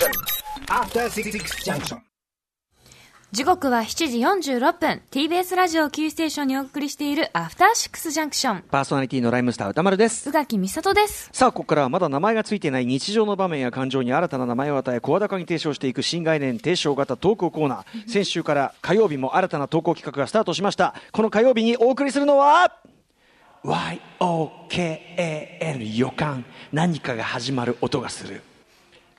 After Six Junction. 時刻は7時46分 TBS ラジオキーステーションにお送りしているアフターシックスジャンクションパーソナリティのライムスター歌丸です。宇垣美里ですさあ、ここからはまだ名前がついていない日常の場面や感情に新たな名前を与え、声高に提唱していく新概念提唱型投稿コーナー。先週から火曜日も新たな投稿企画がスタートしました。この火曜日にお送りするのは、YOKAL 予感。何かが始まる音がする。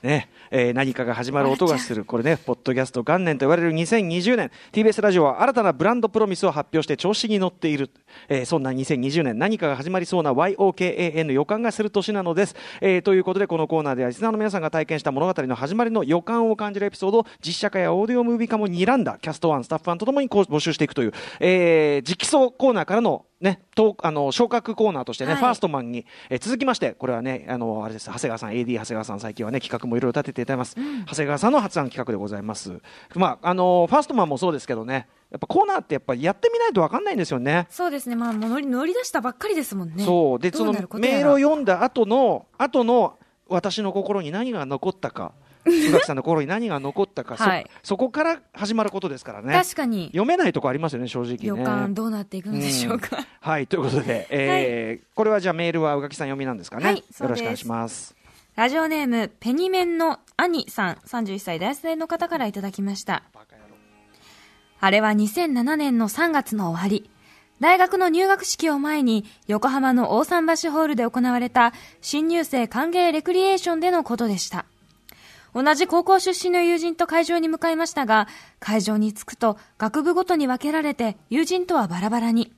ねえー何かが始まる音がする、これね、ポッドキャスト元年と言われる2020年、TBS ラジオは新たなブランドプロミスを発表して調子に乗っている、えーそんな2020年、何かが始まりそうな YOKAN 予感がする年なのです。えーということで、このコーナーではリスナーの皆さんが体験した物語の始まりの予感を感じるエピソードを実写化やオーディオムービー化も睨んだキャスト案、スタッフ案とともに募集していくという、えー直訴コーナーからのね、とあの昇格コーナーとしてね、はい。ファーストマンに、えー続きまして、これはね、あのあれです、長谷川さん、AD 長谷川さん、最近はね、企画もいろいろ立てていただいます、長谷川さんの発案企画でございます。まあ、あのファーストマンもそうですけどね、やっぱコーナーってやっぱやってみないと分かんないんですよね。そうですね。まあ乗り乗り出したばっかりですもんね。そう。でそのメールを読んだ後の後の私の心に何が残ったか宇垣さんの心に何が残ったか、そはい。そこから始まることですからね。確かに。読めないとこありますよね正直ね。予感どうなっていくのでしょうか、はいということで、えーこれはじゃあメールは宇垣さん読みなんですかね、はいよろしくお願いします。ラジオネームペニメンの兄さん31歳大生の方からいただきました。あれは2007年の3月の終わり。大学の入学式を前に横浜の大桟橋ホールで行われた新入生歓迎レクリエーションでのことでした同じ高校出身の友人と会場に向かいましたが会場に着くと学部ごとに分けられて友人とはバラバラに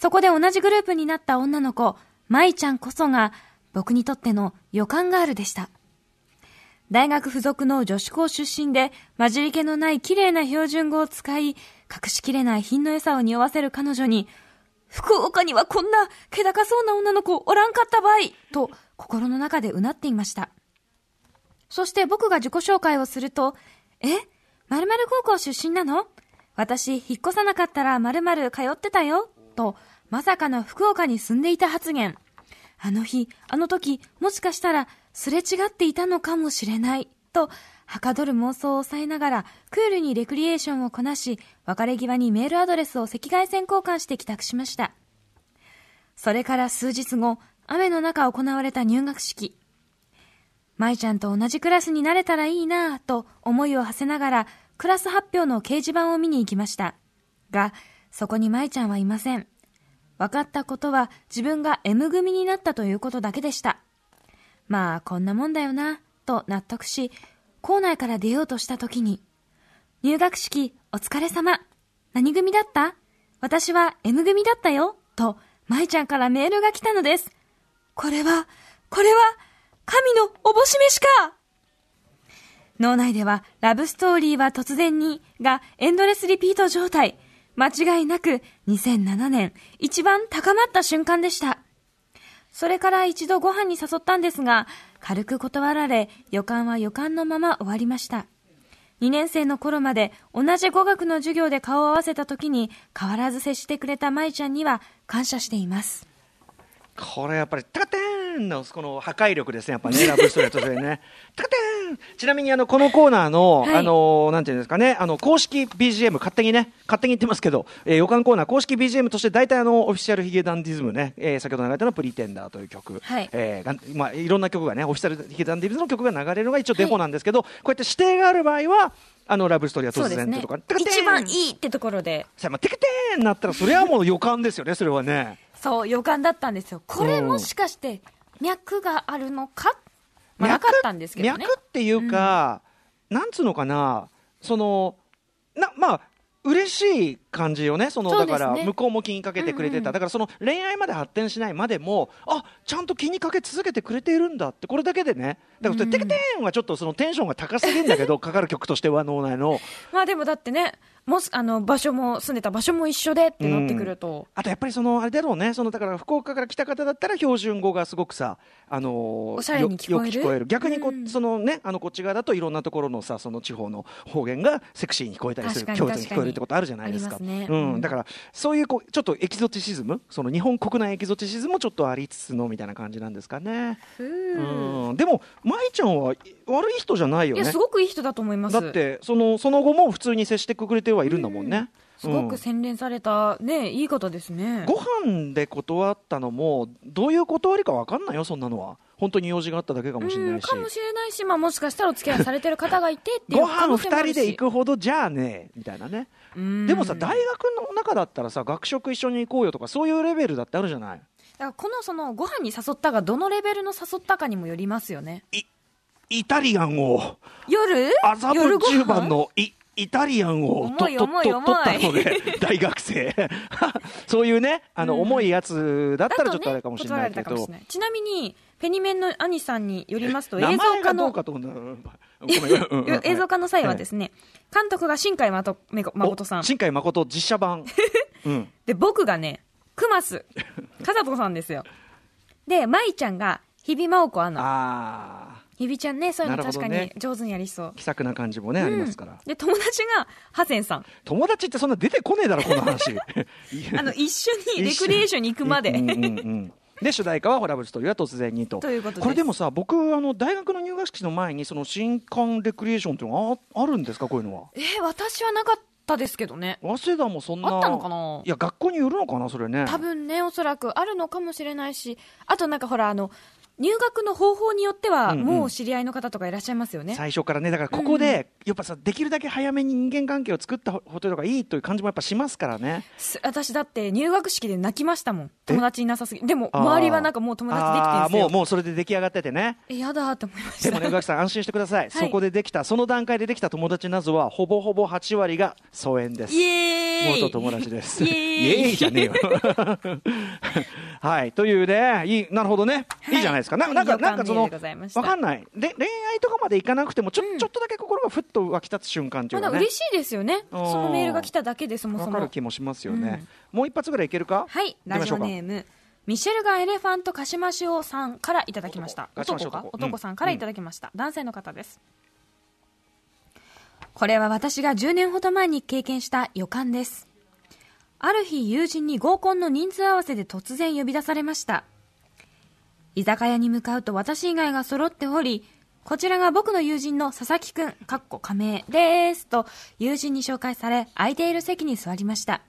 そこで同じグループになった女の子、舞ちゃんこそが、僕にとっての予感ガールでした。大学附属の女子校出身で、混じり気のない綺麗な標準語を使い、隠しきれない品の良さを匂わせる彼女に、福岡にはこんな気高そうな女の子おらんかったばいと心の中でうなっていました。そして僕が自己紹介をすると、え？〇〇高校出身なの？私、引っ越さなかったら〇〇通ってたよと、まさかの福岡に住んでいた発言。あの日、あの時、もしかしたら、すれ違っていたのかもしれない。と、はかどる妄想を抑えながら、クールにレクリエーションをこなし、別れ際にメールアドレスを赤外線交換して帰宅しました。それから数日後、雨の中行われた入学式。舞ちゃんと同じクラスになれたらいいなぁと思いを馳せながらクラス発表の掲示板を見に行きました。が、そこに舞ちゃんはいません。分かったことは自分が M 組になったということだけでした。まあ、こんなもんだよな、と納得し、校内から出ようとした時に、入学式お疲れ様。何組だった？私は M 組だったよ、と舞ちゃんからメールが来たのです。これは、これは、神のおぼし飯か脳内では、ラブストーリーは突然に、がエンドレスリピート状態。間違いなく、2007年、一番高まった瞬間でした。それから一度ご飯に誘ったんですが、軽く断られ、予感は予感のまま終わりました。2年生の頃まで同じ語学の授業で顔を合わせた時に変わらず接してくれた舞ちゃんには感謝しています。これやっぱりタカテーンのこの破壊力ですねやっぱねラブストーリーとしてね。タカテーン。ちなみにあのこのコーナーの、はい。あのなんていうんですかねあの公式 BGM 勝手にね勝手に言ってますけど、えー、予感コーナー公式 BGM として大体あのオフィシャルヒゲダンディズムね、えー、先ほど流れたのはプリテンダーという曲、はい。えーがまあいろんな曲がねオフィシャルヒゲダンディズムの曲が流れるのが一応デフォなんですけど、こうやって指定がある場合はあのラブストーリーは突然とか、タカ。テーン。一番いいってところで、さあまあテケテーンになったらそれはもう予感ですよねそれはね。そう、予感だったんですよ。これうんもしかして、脈があるのか？まあなかったんですけどね。脈っていうか、なんつうのかな？そのなまあ嬉しい感じよね。そのだから向こうも気にかけてくれてた、うんうんだからその恋愛まで発展しないまでもあちゃんと気にかけ続けてくれているんだってこれだけでね。だからそれ、うんテケテーンはちょっとそのテンションが高すぎるんだけどかかる曲としては脳内の。まあでもだってね、もし、あの、場所も、住んでた場所も一緒でってなってくると、あとやっぱりそのあれだろうね。そのだから福岡から来た方だったら標準語がすごくさあのーおしゃれに聞こえる？よよく聞こえる。逆にこ、うん。そのねあのこっち側だといろんなところのさその地方の方言がセクシーに聞こえたりする確かに聞こえるってことあるじゃないですかねううん。ん、だからそういうこうちょっとエキゾチシズム？その日本国内エキゾチシズムもちょっとありつつのみたいな感じなんですかね、ふうん、でも舞ちゃんは悪い人じゃないよね。いやすごくいい人だと思います。だってそのその後も普通に接してくれてはいるんだもんね、すごくうん洗練されたねいい方ですね。ご飯で断ったのもどういう断りか分かんないよそんなのは本当に用事があっただけかもしれないし。うんかもしれないし、まあ、もしかしたらお付き合いされてる方がいてっていうご飯可能性もあ2るし人で行くほどじゃあねみたいなね。うん。でもさ大学の中だったらさ学食一緒に行こうよとかそういうレベルだってあるじゃない？だからこのそのご飯に誘ったがどのレベルの誘ったかにもよりますよね。いイタリアンを。夜？麻布番のイイタリアンを取ったので 大学生。そういうねあの、うん重いやつだったらちょっとあれねかもしれないけど、れたかもしれない。ちなみにペニメンの兄さんによりますと映像化の映像化の際はですね、監督が新海誠誠さん。お新海誠実写版、うん、で僕がねクマス。カザトさんですよ。で舞ちゃんが日比真央子アナああ日比ちゃんねそういうの確かに上手にやりそう。気さくな感じもね、ありますから。で友達がハセンさん。友達ってそんな出てこねえだろこの話。あの一緒にレクリエーションに行くまで、うんうんうん。で主題歌は「ホラブルストーリーは突然にと」ということです。これでもさ僕あの大学の入学式の前にその新刊レクリエーションっていうのはああるんですかこういうのは？えー私はなかったですけどね。早稲田もそんな。あったのかな？いや学校によるのかなそれね。多分ねおそらく。あるのかもしれないし。あとなんかほらあの入学の方法によってはうんうん。もう知り合いの方とかいらっしゃいますよね、最初からねだからここで、やっぱさできるだけ早めに人間関係を作ったホテルがいいという感じもやっぱしますからね。す私だって入学式で泣きましたもん。友達いなさすぎ。でも周りはなんかもう友達できてるんあですよ。ーもうもうそれで出来上がっててね。えやだって思いました。でもね宇垣さん安心してください、そこでできたその段階でできた友達などはほぼほぼ8割が疎遠です。イエーイ。元友達です。イエーイ。イエーイじゃねえよ。はい。というね、いい、なるほどね。はい。いいじゃないですか。ななんか、いい予感なんかその、わかんない。で、恋愛とかまでいかなくても、ちょ、うん。ちょっとだけ心がふっと湧き立つ瞬間っていうかね。まだ嬉。しいですよね。そうん。のメールが来ただけでそもそわかるも気もしますよね。もう一発ぐらいいけるか？はい。ラジオネームミシェルガン・エレファント・カシマシオさんからいただきました。男か？男さんからいただきました、男性の方です。これは私が10年ほど前に経験した予感ですある日友人に合コンの人数合わせで突然呼び出されました。居酒屋に向かうと私以外が揃っておりこちらが僕の友人の佐々木くん、かっこ仮名ですと友人に紹介され空いている席に座りました。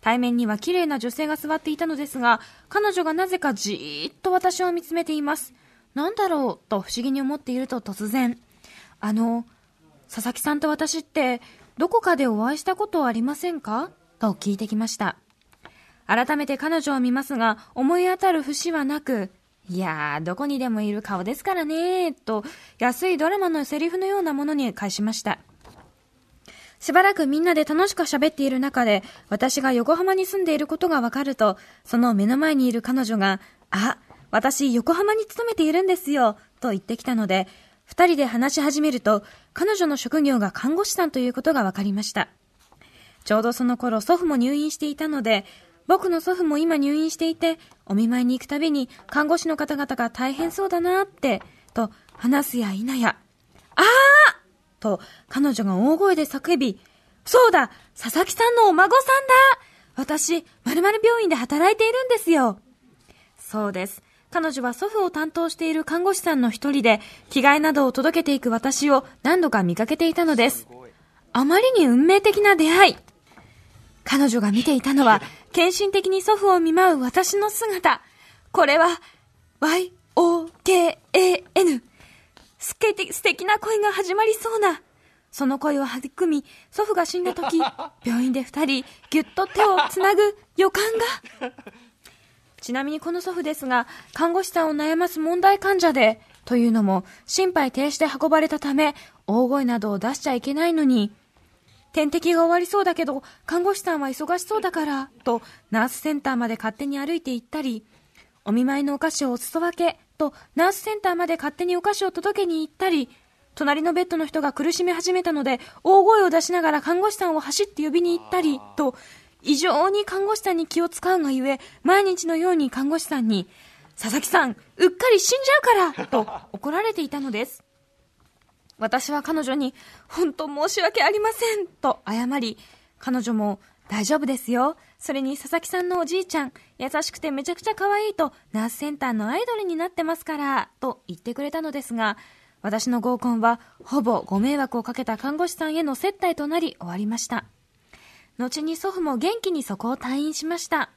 対面には綺麗な女性が座っていたのですが、彼女がなぜかじーっと私を見つめています。なんだろうと不思議に思っていると突然、あの、佐々木さんと私ってどこかでお会いしたことはありませんか？と聞いてきました。改めて彼女を見ますが、思い当たる節はなく、いやー、どこにでもいる顔ですからねと、安いドラマのセリフのようなものに返しました。しばらくみんなで楽しく喋っている中で、私が横浜に住んでいることがわかると、その目の前にいる彼女が、あ、私横浜に勤めているんですよ、と言ってきたので、二人で話し始めると、彼女の職業が看護師さんということがわかりました。ちょうどその頃祖父も入院していたので、僕の祖父も今入院していて、お見舞いに行くたびに看護師の方々が大変そうだなって、と話すや否や、あーと彼女が大声で叫び、そうだ佐々木さんのお孫さんだ私、〇〇病院で働いているんですよそうです。彼女は祖父を担当している看護師さんの一人で、着替えなどを届けていく私を何度か見かけていたのです。あまりに運命的な出会い。彼女が見ていたのは、献身的に祖父を見舞う私の姿。これは、Y-O-K-A-N。すけて素敵な恋が始まりそうな。その恋を育み、祖父が死んだ時、病院で二人、ぎゅっと手をつなぐ予感が。ちなみにこの祖父ですが、看護師さんを悩ます問題患者で、というのも、心肺停止で運ばれたため、大声などを出しちゃいけないのに、点滴が終わりそうだけど、看護師さんは忙しそうだから、と、ナースセンターまで勝手に歩いて行ったり、お見舞いのお菓子をお裾分け、と、ナースセンターまで勝手にお菓子を届けに行ったり、隣のベッドの人が苦しみ始めたので、大声を出しながら看護師さんを走って呼びに行ったり、と、異常に看護師さんに気を使うがゆえ、毎日のように看護師さんに、佐々木さん、うっかり死んじゃうからと怒られていたのです。私は彼女に、本当申し訳ありませんと謝り、彼女も大丈夫ですよ。それに佐々木さんのおじいちゃん、優しくてめちゃくちゃ可愛いと、ナースセンターのアイドルになってますから、と言ってくれたのですが、私の合コンは、ほぼご迷惑をかけた看護師さんへの接待となり終わりました。後に祖父も元気にそこを退院しました。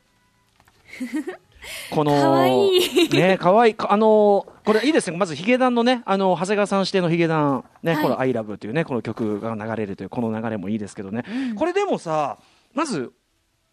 このかわい。いねかわい。いかあのこれいいですね。まずヒゲダンのねあの長谷川さん指定のヒゲダン。ね、はい。この「アイラブというねこの曲が流れるというこの流れもいいですけどね、これでもさまず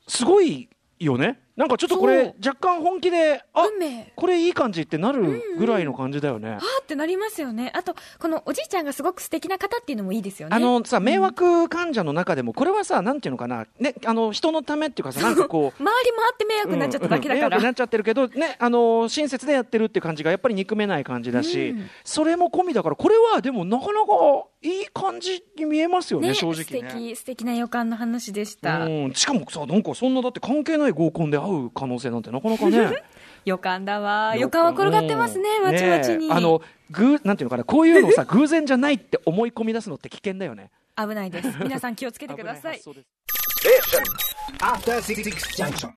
すごいよねなんかちょっとこれ若干本気であ運命これいい感じってなるぐらいの感じだよね、はーってなりますよね。あと、このおじいちゃんがすごく素敵な方っていうのもいいですよね。あのさ迷惑患者の中でもこれはさなんていうのかなねあの人のためっていうかさなんかこう周り回って迷惑になっちゃっただけだから。うんうん迷惑になっちゃってるけど、ね、あの親切でやってるって感じがやっぱり憎めない感じだし、うんそれも込みだからこれはでもなかなかいい感じに見えますよね正直素ね。敵、素敵な予感の話でした。うん、しかもさなんかそんなだって関係ない合コンで会う可能性なんてなかなかね 予感だわ。予感は転がってますね、まちまちに。あのぐなんていうのかなこういうのさ 偶然じゃないって思い込み出すのって危険だよね危ないです。皆さん気をつけてください After Six Junction.